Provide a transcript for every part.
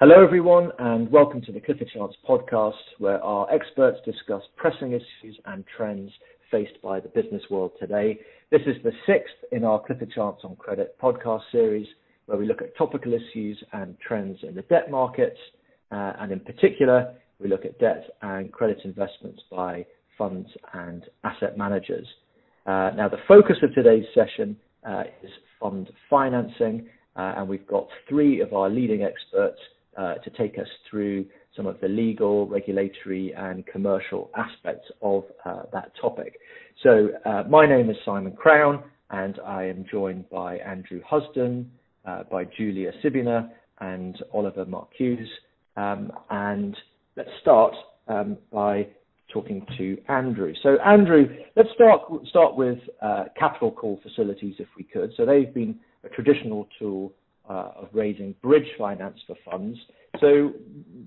Hello, everyone, and welcome to the Clifford Chance podcast, where our experts discuss pressing issues and trends faced by the business world today. This is the sixth in our Clifford Chance on Credit podcast series, where we look at topical issues and trends in the debt markets, uh, and in particular, we look at debt and credit investments by funds and asset managers. Uh, now, the focus of today's session uh, is fund financing, uh, and we've got three of our leading experts to take us through some of the legal, regulatory, and commercial aspects of uh, that topic. So, uh, my name is Simon Crown, and I am joined by Andrew Husdan, uh, by Julia Tsybina, and Oliver Marcuse. Um, and let's start um, by talking to Andrew. So, Andrew, let's start start with uh, capital call facilities, if we could. So, they've been a traditional tool uh, of raising bridge finance for funds. So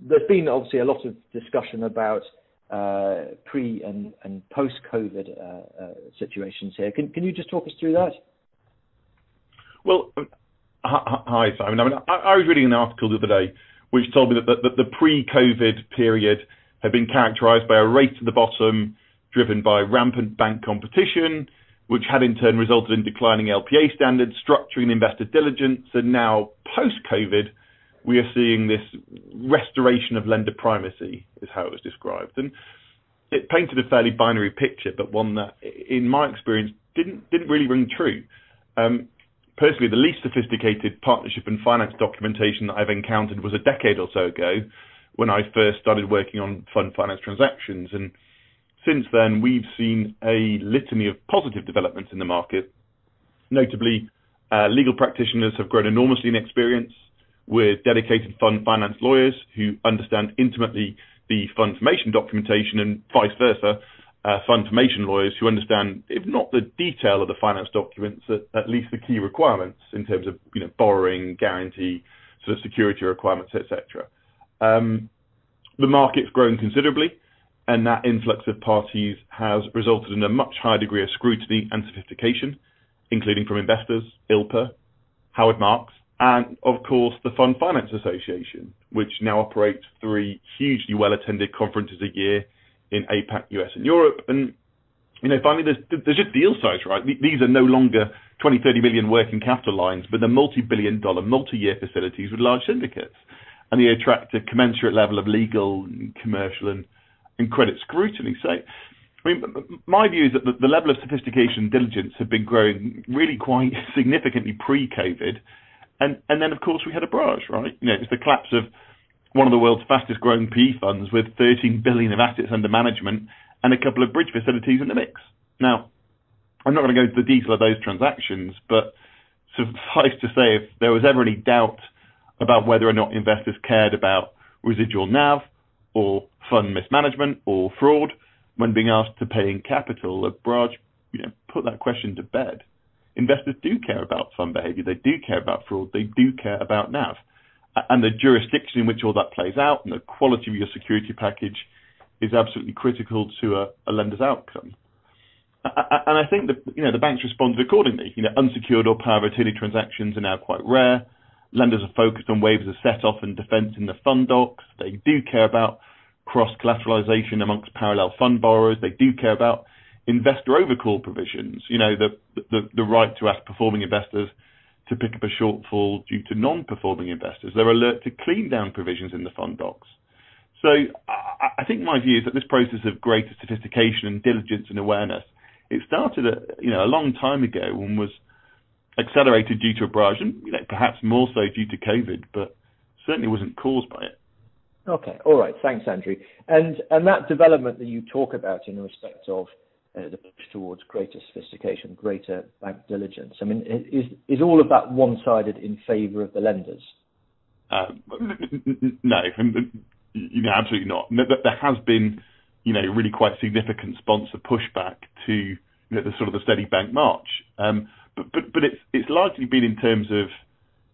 there's been obviously a lot of discussion about uh, pre and, and post-COVID uh, uh, situations here. Can, can you just talk us through that? Well, um, hi, Simon. I mean, I, I, was reading an article the other day which told me that the, that the pre-COVID period had been characterized by a race to the bottom driven by rampant bank competition, which had in turn resulted in declining LPA standards, structuring investor diligence, and now post-COVID, we are seeing this restoration of lender primacy, is how it was described. And it painted a fairly binary picture, but one that, in my experience, didn't didn't really ring true. Um, personally, the least sophisticated partnership and finance documentation that I've encountered was a decade or so ago, when I first started working on fund finance transactions, and since then, we've seen a litany of positive developments in the market. Notably, uh, legal practitioners have grown enormously in experience with dedicated fund finance lawyers who understand intimately the fund formation documentation and vice versa, uh, fund formation lawyers who understand, if not the detail of the finance documents, at least the key requirements in terms of you know borrowing, guarantee, sort of security requirements, etc. Um, the market's grown considerably and that influx of parties has resulted in a much higher degree of scrutiny and sophistication, including from investors, ILPA, Howard Marks, and of course the Fund Finance Association, which now operates three hugely well-attended conferences a year in APAC, US, and Europe. And you know, finally, there's, there's just deal size, right? These are no longer 20, 30 million working capital lines, but they're multi-billion dollar, multi-year facilities with large syndicates. And they attract a commensurate level of legal, commercial, and credit scrutiny. So, I mean, my view is that the, the level of sophistication and diligence had been growing really quite significantly pre-COVID, and and then of course we had Abraaj, right? You know, it's the collapse of one of the world's fastest growing PE funds with 13 billion of assets under management and a couple of bridge facilities in the mix. Now, I'm not going to go into the detail of those transactions, but suffice to say, if there was ever any doubt about whether or not investors cared about residual NAV or fund mismanagement or fraud when being asked to pay in capital, Abraaj you know, put that question to bed. Investors do care about fund behavior. They do care about fraud. They do care about NAV. And the jurisdiction in which all that plays out and the quality of your security package is absolutely critical to a, a lender's outcome. And I think that, you know, the banks responded accordingly. You know, unsecured or power of attorney transactions are now quite rare. Lenders are focused on waivers of set-off and defense in the fund docs. They do care about cross-collateralization amongst parallel fund borrowers. They do care about investor overcall provisions, you know, the, the, the right to ask performing investors to pick up a shortfall due to non-performing investors. They're alert to clean down provisions in the fund docs. So I, I think my view is that this process of greater sophistication and diligence and awareness, it started a, you know, a long time ago and was accelerated due to a you know, perhaps more so due to COVID, but certainly wasn't caused by it. Okay. All right. Thanks, Andrew. And and that development that you talk about in respect of uh, the push towards greater sophistication, greater bank diligence. I mean, is is all of that one-sided in favour of the lenders? Uh, no, you know, absolutely not. There has been, you know, really quite significant sponsor pushback to you know, the sort of the steady bank march. Um, but but but it's it's largely been in terms of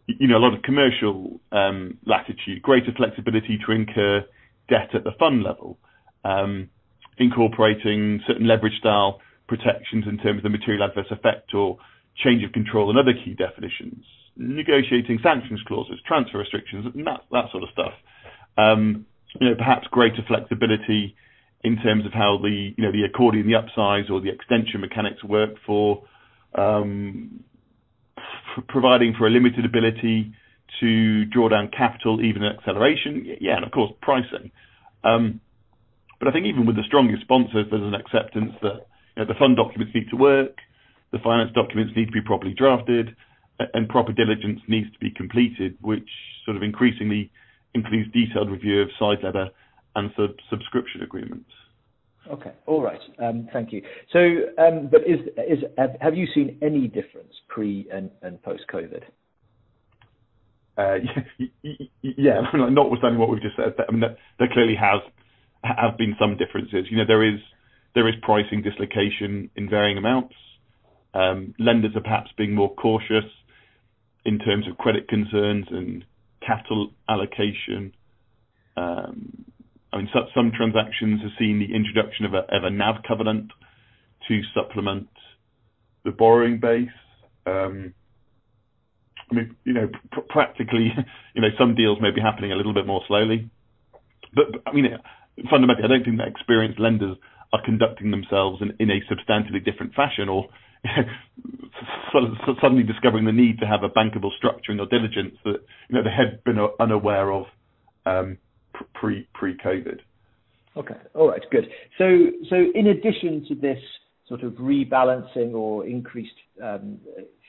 you know, a lot of commercial um, latitude, greater flexibility to incur debt at the fund level, um, incorporating certain leverage style protections in terms of the material adverse effect or change of control and other key definitions. negotiating sanctions clauses, transfer restrictions, and that, that sort of stuff. Um, you know, perhaps greater flexibility in terms of how the, you know, the accordion, the upsize or the extension mechanics work for providing for a limited ability to draw down capital, even in acceleration. Yeah, and of course, pricing. Um, but I think even with the strongest sponsors, there's an acceptance that you know, the fund documents need to work, the finance documents need to be properly drafted, and proper diligence needs to be completed, which sort of increasingly includes detailed review of side letter and sub subscription agreements. Okay. All right. Um, thank you. So, um, but is, is, have, you seen any difference pre and, post-COVID? Uh, yeah, notwithstanding what we've just said, I mean, there, clearly has have been some differences. You know, there is there is pricing dislocation in varying amounts. Um, lenders are perhaps being more cautious in terms of credit concerns and capital allocation. Um, I mean, some transactions have seen the introduction of a NAV covenant to supplement the borrowing base. Um, I mean, you know, practically, you know, some deals may be happening a little bit more slowly. But I mean, fundamentally, I don't think that experienced lenders are conducting themselves in a substantially different fashion or suddenly discovering the need to have a bankable structure in their diligence that, you know, they had been unaware of um, pre pre-COVID. Okay. All right. Good. So so in addition to this sort of rebalancing or increased um,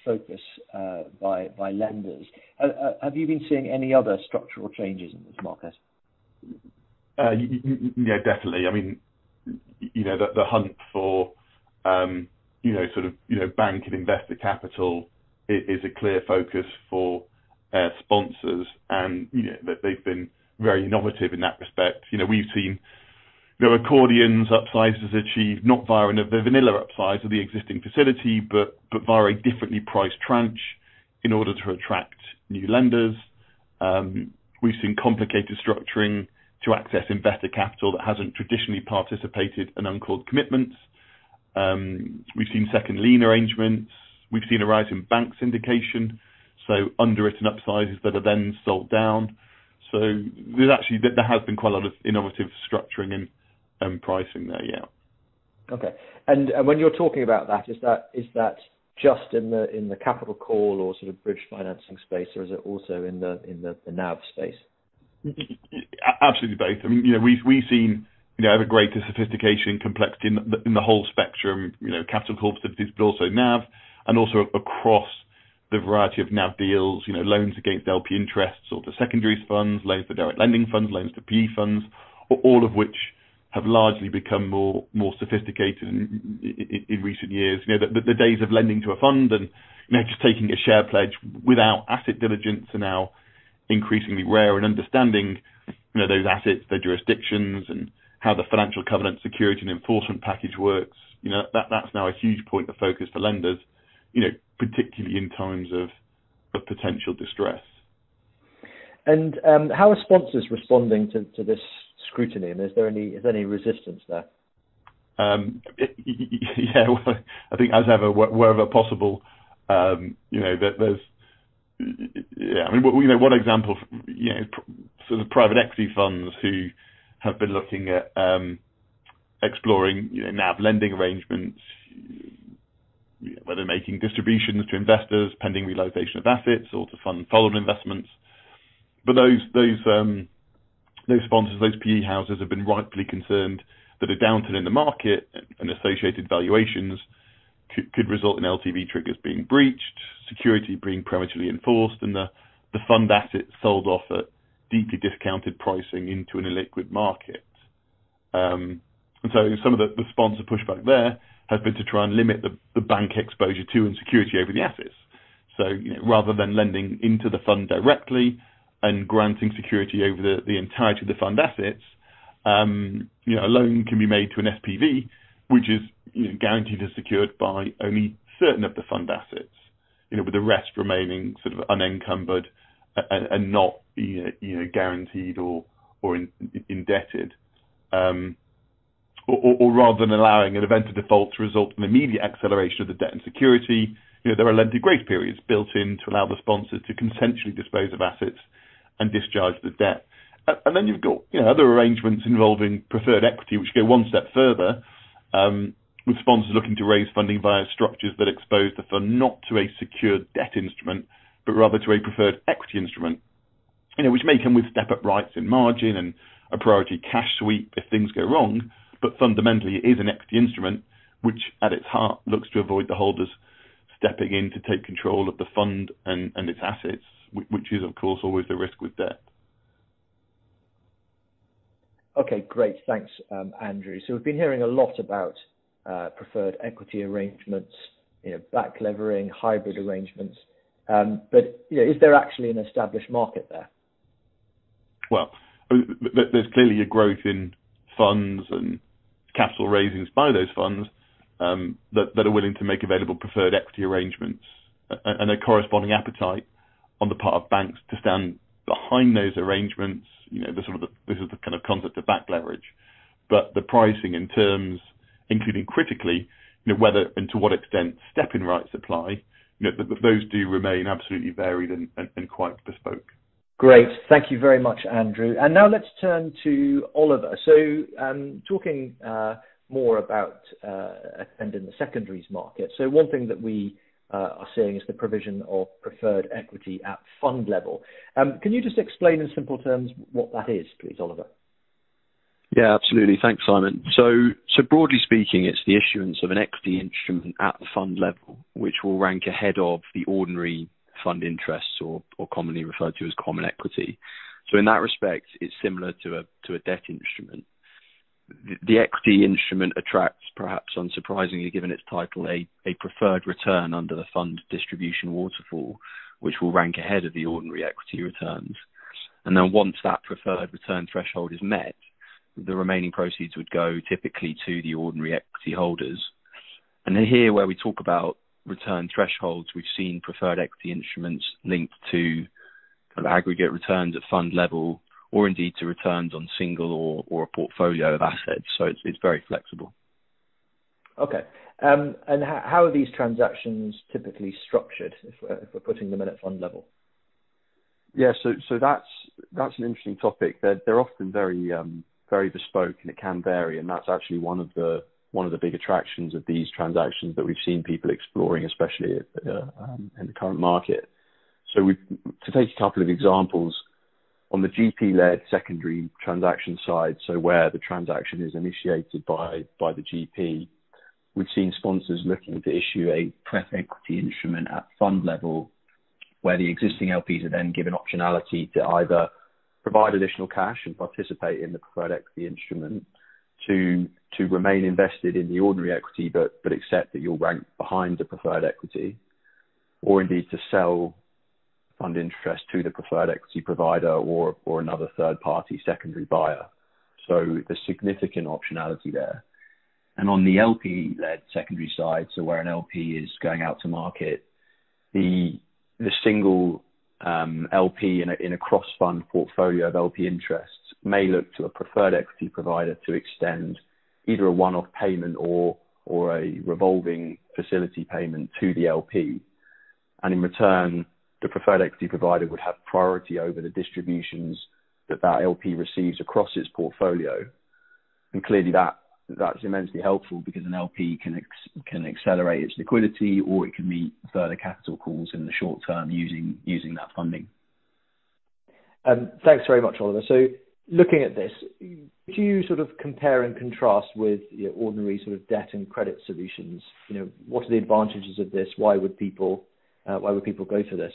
focus uh, by by lenders, uh, uh, have you been seeing any other structural changes in this market? Uh, Yeah, definitely. I mean, you know, the hunt for, um, you know, sort of, you know, bank and investor capital is a clear focus for sponsors and, you know, that they've been very innovative in that respect. You know, we've seen you know, accordions upsizes achieved not via the vanilla upsize of the existing facility, but but via a differently priced tranche in order to attract new lenders. Um, we've seen complicated structuring to access investor capital that hasn't traditionally participated in uncalled commitments. Um, we've seen second lien arrangements. We've seen a rise in bank syndication, so underwritten upsizes that are then sold down. So there's actually there has been quite a lot of innovative structuring and, and pricing there, yeah. Okay. And, and when you're talking about that, is that is that just in the in the capital call or sort of bridge financing space, or is it also in the in the, the NAV space? Absolutely both. I mean, you know, we've we've seen you know ever greater sophistication and complexity in the, in the whole spectrum. You know, capital call facilities, but also NAV, and also across the variety of NAV deals, you know, loans against LP interests or to secondaries funds, loans to direct lending funds, loans to PE funds, all of which have largely become more more sophisticated in, in, in recent years. You know, the, the, days of lending to a fund and you know just taking a share pledge without asset diligence are now increasingly rare. And understanding you know those assets, their jurisdictions, and how the financial covenant security and enforcement package works. You know that that's now a huge point of focus for lenders you know, particularly in times of, of potential distress. And um, how are sponsors responding to, to this scrutiny? And is there any is there any resistance there? Um, yeah, well, I think as ever, wherever possible, um, you know, that there's, yeah, I mean, you know, one example, you know, sort of private equity funds who have been looking at um, exploring, you know, NAV lending arrangements, whether making distributions to investors pending realization of assets or to fund follow-on investments. But those those um, those sponsors, those PE houses, have been rightfully concerned that a downturn in the market and associated valuations could, could result in LTV triggers being breached, security being prematurely enforced, and the, the fund assets sold off at deeply discounted pricing into an illiquid market. Um, and so some of the, the sponsor pushback there has been to try and limit the, the bank exposure to and security over the assets. So you know, rather than lending into the fund directly and granting security over the, the entirety of the fund assets, um, you know, a loan can be made to an SPV, which is you know, guaranteed and secured by only certain of the fund assets, you know, with the rest remaining sort of unencumbered and, and not you know, you know, guaranteed or or in, indebted. Um, or rather than allowing an event of default to result in immediate acceleration of the debt and security, you know, there are lengthy grace periods built in to allow the sponsors to consensually dispose of assets and discharge the debt. And then you've got, you know, other arrangements involving preferred equity, which go one step further, um, with sponsors looking to raise funding via structures that expose the fund not to a secured debt instrument, but rather to a preferred equity instrument, you know, which may come with step-up rights in margin and a priority cash sweep if things go wrong, but fundamentally it is an equity instrument which at its heart looks to avoid the holders stepping in to take control of the fund and, and its assets, which is of course always the risk with debt. Okay, great. Thanks, um, Andrew. So we've been hearing a lot about uh, preferred equity arrangements, you know, back levering, hybrid arrangements. Um, but you know, is there actually an established market there? Well, there's clearly a growth in funds and capital raisings by those funds um, that, that are willing to make available preferred equity arrangements and a corresponding appetite on the part of banks to stand behind those arrangements. You know, the sort of the, this is the kind of concept of back leverage, but the pricing and terms, including critically, you know, whether and to what extent step-in rights apply, you know, th- those do remain absolutely varied and quite bespoke. Great. Thank you very much, Andrew. And now let's turn to Oliver. So, um, talking uh, more about uh, in the secondaries market. So, one thing that we uh, are seeing is the provision of preferred equity at fund level. Um, can you just explain in simple terms what that is, please, Oliver? Yeah, absolutely. Thanks, Simon. So, so broadly speaking, it's the issuance of an equity instrument at the fund level, which will rank ahead of the ordinary fund interests or, or commonly referred to as common equity. So in that respect, it's similar to a, to a debt instrument. The, the equity instrument attracts, perhaps unsurprisingly given its title, a, a preferred return under the fund distribution waterfall, which will rank ahead of the ordinary equity returns. And then once that preferred return threshold is met, the remaining proceeds would go typically to the ordinary equity holders. And here, where we talk about return thresholds, we've seen preferred equity instruments linked to kind of aggregate returns at fund level or indeed to returns on single or, or a portfolio of assets. So it's, it's very flexible. Okay. Um, and how, how, are these transactions typically structured if we're, if we're putting them in at fund level? Yeah, so so that's that's an interesting topic. They're they're often very um, very bespoke and it can vary, and that's actually one of the one of the big attractions of these transactions that we've seen people exploring, especially uh, um, in the current market. So to take a couple of examples, on the GP-led secondary transaction side, so where the transaction is initiated by, by the GP, we've seen sponsors looking to issue a pref equity instrument at fund level, where the existing LPs are then given optionality to either provide additional cash and participate in the preferred equity instrument, to to remain invested in the ordinary equity, but but accept that you'll rank behind the preferred equity, or indeed to sell fund interest to the preferred equity provider or or another third party secondary buyer. So there's significant optionality there. And on the LP-led secondary side, so where an LP is going out to market, the the single um, LP in a, in a cross-fund portfolio of LP interests may look to a preferred equity provider to extend either a one-off payment or or a revolving facility payment to the LP. And in return, the preferred equity provider would have priority over the distributions that that LP receives across its portfolio. And clearly that that's immensely helpful because an LP can accelerate its liquidity or it can meet further capital calls in the short term using using that funding. Um, thanks very much, Oliver. Looking at this, could you sort of compare and contrast with you know, ordinary sort of debt and credit solutions? You know, what are the advantages of this? Why would people uh, why would people go for this?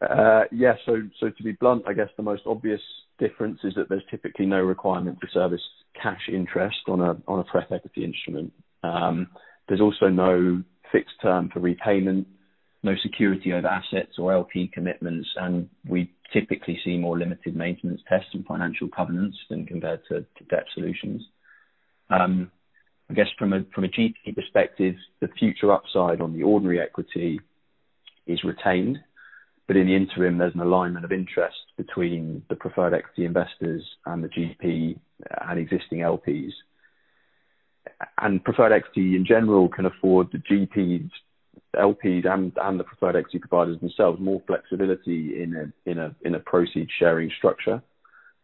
Uh, yeah, so so to be blunt, I guess the most obvious difference is that there's typically no requirement to service cash interest on a on a pref equity instrument. Um, there's also no fixed term for repayment, no security over assets or LP commitments, and we typically see more limited maintenance tests and financial covenants than compared to, debt solutions. Um, I guess from a from a GP perspective, the future upside on the ordinary equity is retained, but in the interim, there's an alignment of interest between the preferred equity investors and the GP and existing LPs. And preferred equity in general can afford the GPs LPs and, and the preferred equity providers themselves more flexibility in a in a in a proceed sharing structure.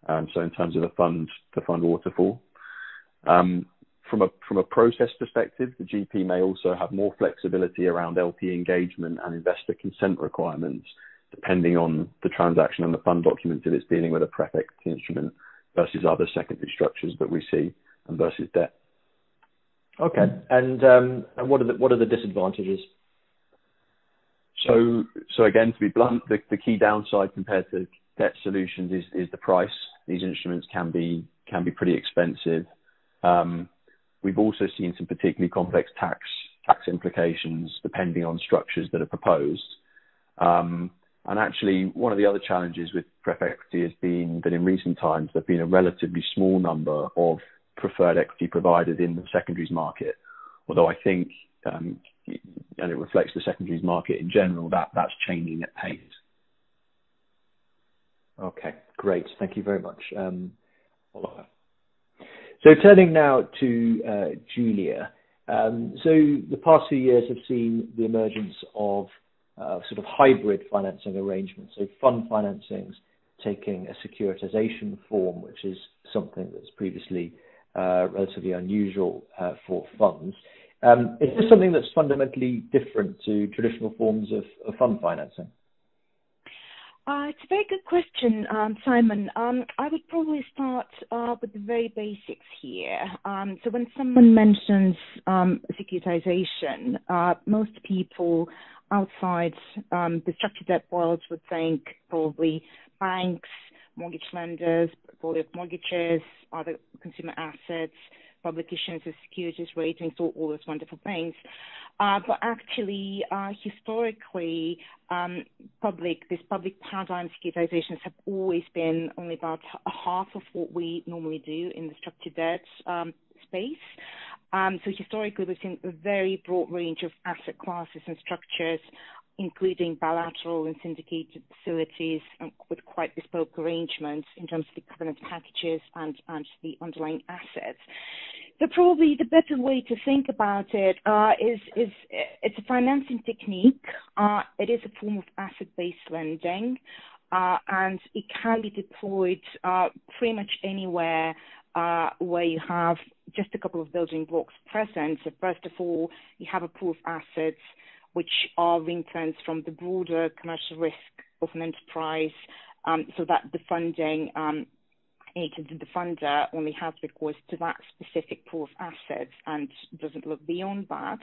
Um, so in terms of the fund the fund waterfall. Um, from a from a process perspective, the GP may also have more flexibility around LP engagement and investor consent requirements, depending on the transaction and the fund documents if it's dealing with a pref equity instrument versus other secondary structures that we see and versus debt. Okay. And um, what are the what are the disadvantages? So so again, to be blunt, the, key downside compared to debt solutions is the price. These instruments can be can be pretty expensive. Um, we've also seen some particularly complex tax tax implications depending on structures that are proposed. Um, and actually, one of the other challenges with pref equity has been that in recent times there have been a relatively small number of preferred equity providers in the secondaries market. Although I think, and it reflects the secondaries market in general, that that's changing at pace. Okay, great. Thank you very much, um, Oliver. So turning now to uh, Julia. Um, so the past few years have seen the emergence of uh, sort of hybrid financing arrangements, so fund financings taking a securitization form, which is something that's previously uh, relatively unusual for funds. Um, is this something that's fundamentally different to traditional forms of, fund financing? Uh, it's a very good question, um, Simon. Um, I would probably start uh, with the very basics here. So when someone mentions securitization, uh, most people outside the structured debt world would think probably banks, mortgage lenders, portfolio of mortgages, other consumer assets, public issuance securities ratings, all, all those wonderful things. Uh, but actually, uh, historically, um, public this public paradigm securitizations have always been only about half of what we normally do in the structured debt um, space. Um, so historically, we've seen a very broad range of asset classes and structures including bilateral and syndicated facilities with quite bespoke arrangements in terms of the covenant packages and, and the underlying assets. So probably the better way to think about it uh, is is it's a financing technique. Uh, it is a form of asset-based lending, uh, and it can be deployed uh, pretty much anywhere uh, where you have just a couple of building blocks present. So first of all, you have a pool of assets which are ring-fenced from the broader commercial risk of an enterprise, um, so that the funding um, agent, the funder, only has recourse to that specific pool of assets and doesn't look beyond that.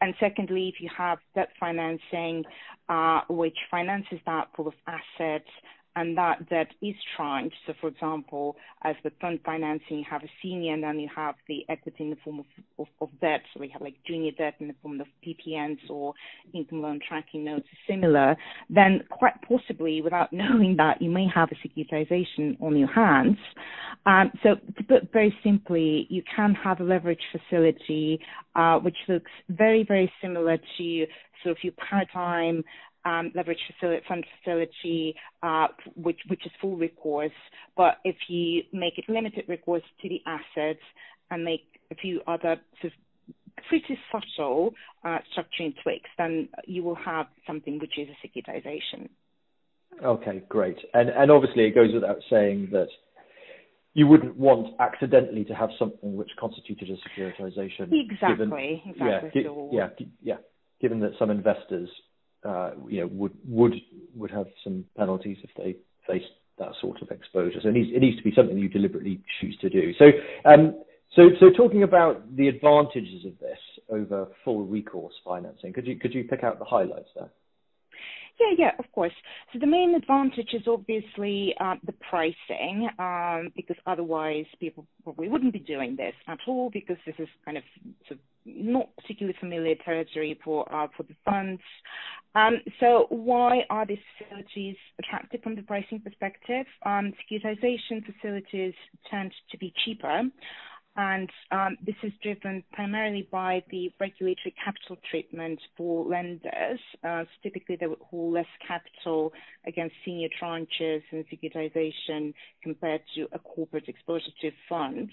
And secondly, if you have debt financing, uh, which finances that pool of assets and that debt is tranched. So, for example, as with fund financing, you have a senior, and then you have the equity in the form of, of, of debt. So we have like junior debt in the form of PPNs or income loan tracking notes, similar. Then, quite possibly, without knowing that, you may have a securitization on your hands. Um, so, to put very simply, you can have a leverage facility uh, which looks very, very similar to sort of your paradigm leverage facility, fund facility, uh, which, which is full recourse. But if you make it limited recourse to the assets and make a few other sort of pretty subtle uh, structuring tweaks, then you will have something which is a securitization. Okay, great. And and obviously it goes without saying that you wouldn't want accidentally to have something which constituted a securitization. Exactly. Given, exactly. Yeah, yeah, yeah. Given that some investors would would would have some penalties if they face that sort of exposure. So it needs to be something you deliberately choose to do. So um, so so talking about the advantages of this over full recourse financing, could you could you pick out the highlights there? Yeah, yeah, of course. So the main advantage is obviously uh, the pricing, um, because otherwise people probably wouldn't be doing this at all, because this is kind of, sort of not particularly familiar territory for uh, for the funds. Um, so why are these facilities attractive from the pricing perspective? Um, securitization facilities tend to be cheaper and um, this is driven primarily by the regulatory capital treatment for lenders. Uh, typically, they would hold less capital against senior tranches and securitization compared to a corporate exposure to fund,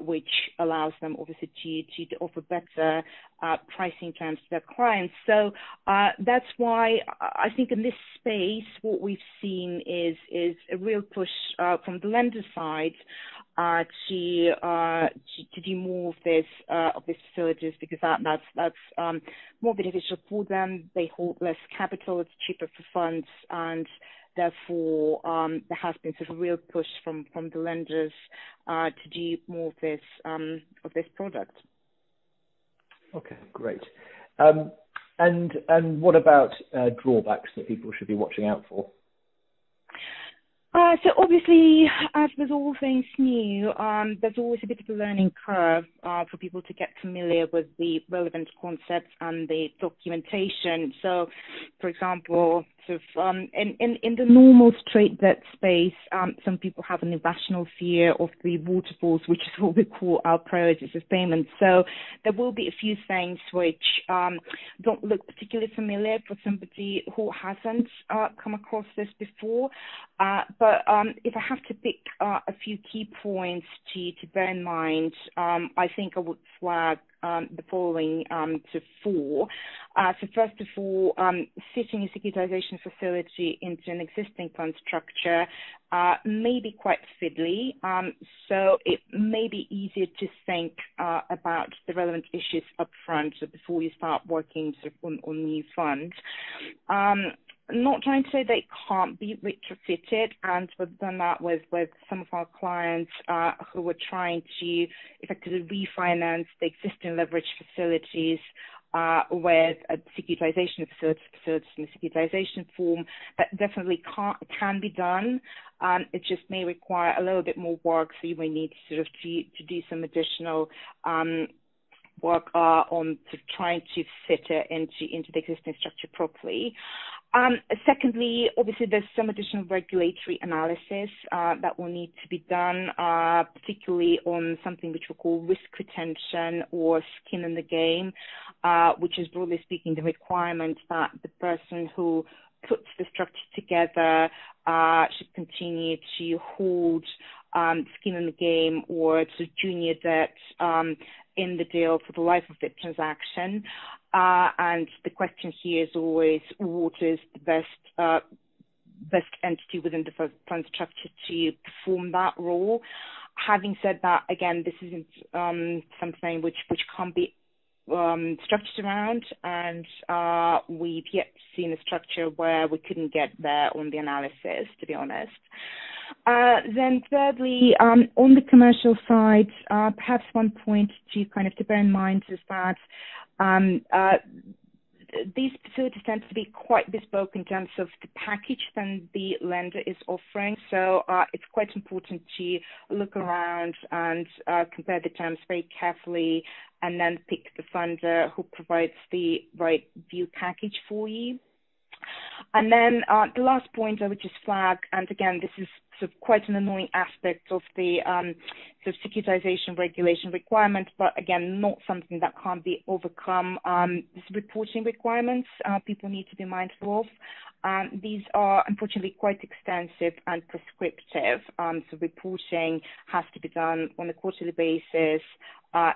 which allows them obviously to, to, offer better uh, pricing terms to their clients. So uh, that's why I think in this space, what we've seen is is a real push uh, from the lender side uh, to, uh, to, do more of this uh, of these facilities because that, that's that's um, more beneficial for them. They hold less capital. It's cheaper for funds, and therefore um, there has been sort of a real push from from the lenders uh, to do more of this um, of this product. Okay, great. Um, and and what about uh, drawbacks that people should be watching out for? So obviously, as with all things new, um, there's always a bit of a learning curve uh, for people to get familiar with the relevant concepts and the documentation. So, for example, sort of um, in, in, in the normal straight debt space, um, some people have an irrational fear of the waterfalls, which is what we call our priorities of payment. So there will be a few things which um, don't look particularly familiar for somebody who hasn't uh, come across this before. Uh, but if I have to pick uh, a few key points to, bear in mind, um, I think I would flag um, the following um, to four. Uh, so first of all, um, fitting a securitization facility into an existing fund structure uh, may be quite fiddly. Um, so it may be easier to think about the relevant issues upfront before you start working on new funds. Um, not trying to say they can't be retrofitted, and we've done that with, with some of our clients uh, who were trying to effectively refinance the existing leverage facilities uh, with a securitization facility, facilities in the securitization form. That definitely can can be done. Um, it just may require a little bit more work, so you may need to sort of to, to do some additional um, work uh, on to trying to fit it into into the existing structure properly. Um, secondly, obviously, there's some additional regulatory analysis uh, that will need to be done, uh, particularly on something which we call risk retention or skin in the game, uh, which is broadly speaking the requirement that the person who puts the structure together should continue to hold um, skin in the game or to junior debt um, in the deal for the life of the transaction. Uh, and the question here is always what is the best uh, best entity within the fund structure to perform that role. Having said that, again, this isn't um, something which can't be um, structured around, and uh, we've yet seen a structure where we couldn't get there on the analysis, to be honest. Then thirdly, um, on the commercial side, perhaps one point to kind of to bear in mind is that these facilities tend to be quite bespoke in terms of the package that the lender is offering. So uh, it's quite important to look around and uh, compare the terms very carefully and then pick the funder who provides the right view package for you. And then uh, the last point I would just flag, and again, this is sort of quite an annoying aspect of the um, sort of securitization regulation requirement, but again, not something that can't be overcome. Um, reporting requirements uh, people need to be mindful of. Um, these are unfortunately quite extensive and prescriptive. Um, so reporting has to be done on a quarterly basis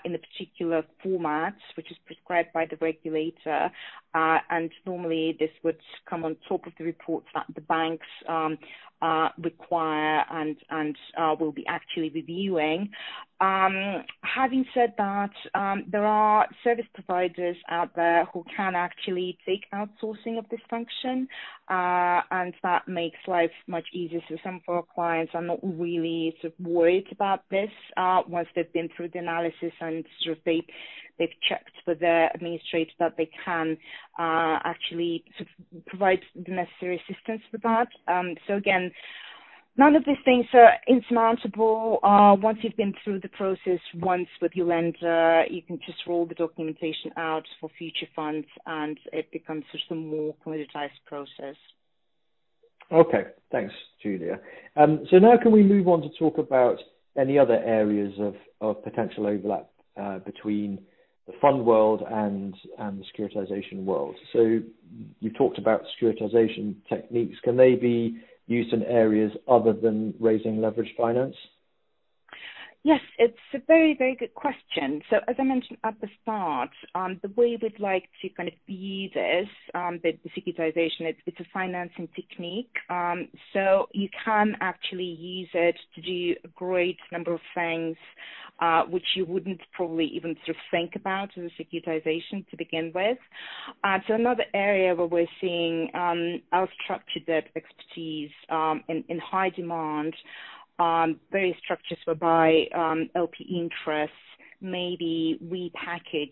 in a particular format, which is prescribed by the regulator. Uh, and normally this would come on top of the reports that the banks um, uh, require and and uh, will be actually reviewing. Um, having said that, um, there are service providers out there who can actually take outsourcing of this function, uh, and that makes life much easier. So some of our clients are not really sort of worried about this uh, once they've been through the analysis and sort of they they've checked with their administrator that they can uh, actually sort of provide the necessary assistance for that. Um, so again, none of these things are insurmountable. Uh, once you've been through the process once with your lender, you can just roll the documentation out for future funds and it becomes sort of a more commoditized process. Okay, thanks, Julia. Um, so now can we move on to talk about any other areas of, of potential overlap uh, between the fund world and, and the securitization world. So you talked about securitization techniques. Can they be used in areas other than raising leverage finance? Yes, it's a very, very good question. So as I mentioned at the start, um, the way we'd like to kind of view this, um, the, securitization, it's, it's, a financing technique. Um, so you can actually use it to do a great number of things, uh, which you wouldn't probably even sort of think about as a securitization to begin with. Uh, so another area where we're seeing um, our structured debt expertise um, in, in high demand various structures whereby um, LP interests may be repackaged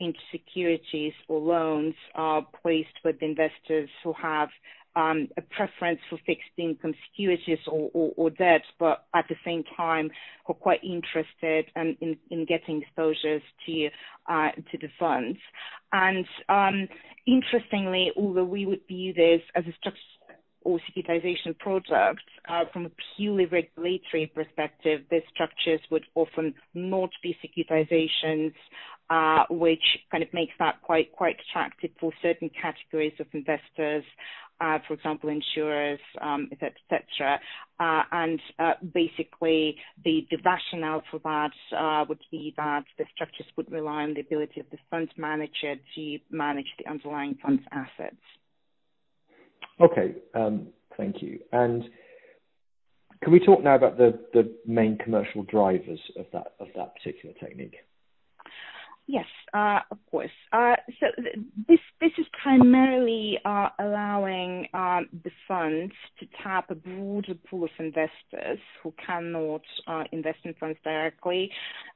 into securities or loans are placed with investors who have um, a preference for fixed income securities or, debt, but at the same time who are quite interested in, in, in getting exposures to uh, to the funds. And um, interestingly, although we would view this as a structure or securitization products, uh, from a purely regulatory perspective, these structures would often not be securitizations, uh, which kind of makes that quite quite attractive for certain categories of investors, uh, for example, insurers, um, et cetera. And basically, the, rationale for that would be that the structures would rely on the ability of the fund manager to manage the underlying fund's assets. Okay. Um, thank you. And can we talk now about the, the main commercial drivers of that of that particular technique? Yes, uh, of course. Uh, so this this is primarily uh, allowing um, the funds to tap a broader pool of investors who cannot uh, invest in funds directly,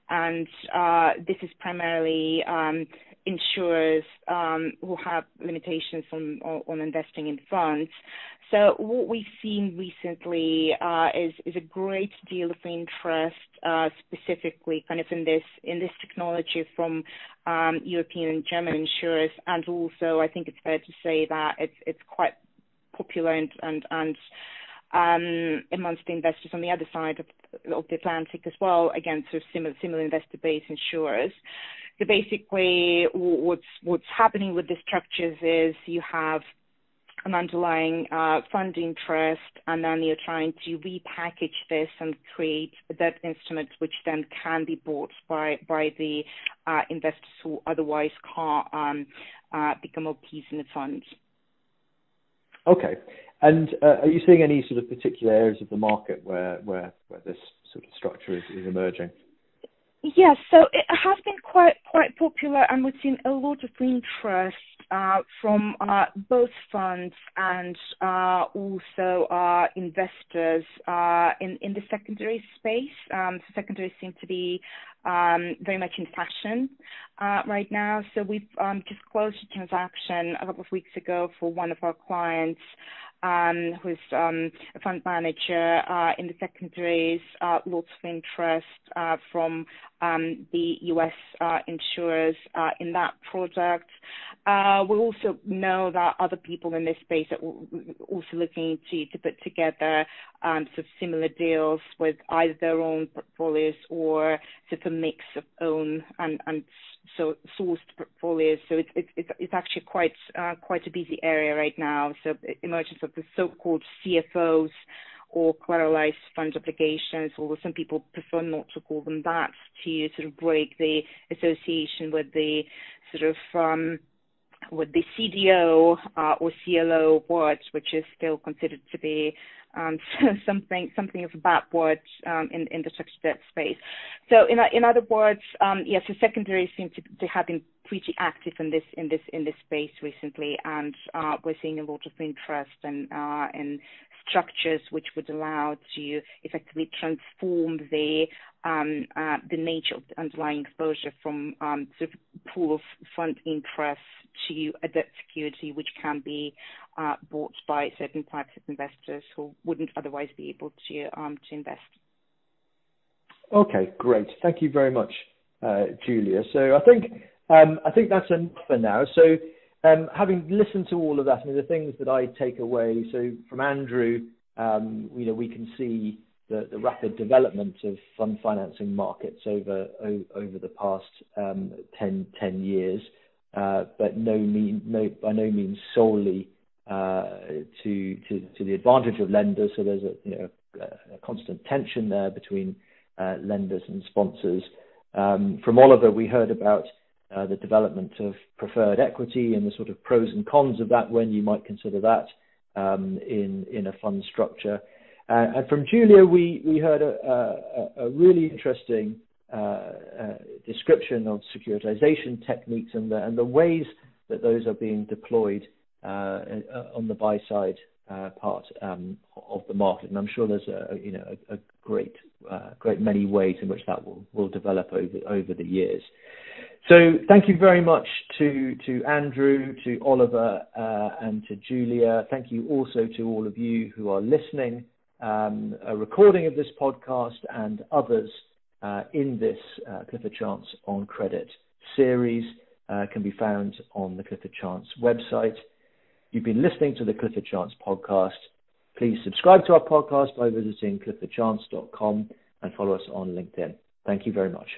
and uh, this is primarily um, insurers um, who have limitations on, investing in funds. So what we've seen recently uh, is, a great deal of interest, uh, specifically kind of in this in this technology from um, European and German insurers, and also I think it's fair to say that it's it's quite popular and um, amongst the investors on the other side of, of the Atlantic as well, again, sort of similar similar investor base insurers. So basically, what's what's happening with the structures is you have an underlying uh, fund interest, and then you're trying to repackage this and create that instrument, which then can be bought by by the uh, investors who otherwise can't um, uh, become LPs in the fund. Okay. And uh, are you seeing any sort of particular areas of the market where where, where this sort of structure is, is emerging? Yes, so it has been quite quite popular, and we've seen a lot of interest from uh, both funds and uh, also uh, investors uh, in in the secondary space. Um, so secondaries seem to be um, very much in fashion uh, right now. So we've um, just closed a transaction a couple of weeks ago for one of our clients who's um, a fund manager uh, in the secondaries, uh, lots of interest uh, from um, the U.S. Uh, insurers uh, in that product. Uh, we also know that other people in this space are also looking to, to put together um, sort of similar deals with either their own portfolios or sort of a mix of own and, sourced portfolios. So it's it's it's actually quite uh, quite a busy area right now. So emergence of the so-called CFOs or collateralized fund obligations, although some people prefer not to call them that, to sort of break the association with the sort of um, with the CDO uh, or CLO words, which is still considered to be um, something something of a bad word um, in in the structured debt space. So in in other words, um, yes, the secondaries seem to, to have been pretty active in this in this in this space recently, and uh, we're seeing a lot of interest and uh, in structures which would allow to effectively transform the um, uh, the nature of the underlying exposure from um, sort of pool of fund interest to a debt security which can be uh, bought by certain types of investors who wouldn't otherwise be able to um, to invest. Okay, great. Thank you very much, uh, Julia. So I think um, I think that's enough for now. So um, having listened to all of that, I mean, the things that I take away, so from Andrew, um, you know, we can see the, rapid development of fund financing markets over over the past um, 10, 10 years, uh, but by no means solely uh, to, the advantage of lenders. So there's a, you know, a constant tension there between lenders and sponsors. From Oliver, we heard about the development of preferred equity and the sort of pros and cons of that, when you might consider that um in in a fund structure. Uh, and from Julia, we heard a really interesting uh, uh, description of securitization techniques and the ways that those are being deployed on the buy side part um, of the market. And I'm sure there's a great many ways in which that will develop over the years. So thank you very much to Andrew, to Oliver, and to Julia. Thank you also to all of you who are listening. Um, a recording of this podcast and others uh, in this uh, Clifford Chance on Credit series uh, can be found on the Clifford Chance website. You've been listening to the Clifford Chance podcast. Please subscribe to our podcast by visiting cliffordchance.com and follow us on LinkedIn. Thank you very much.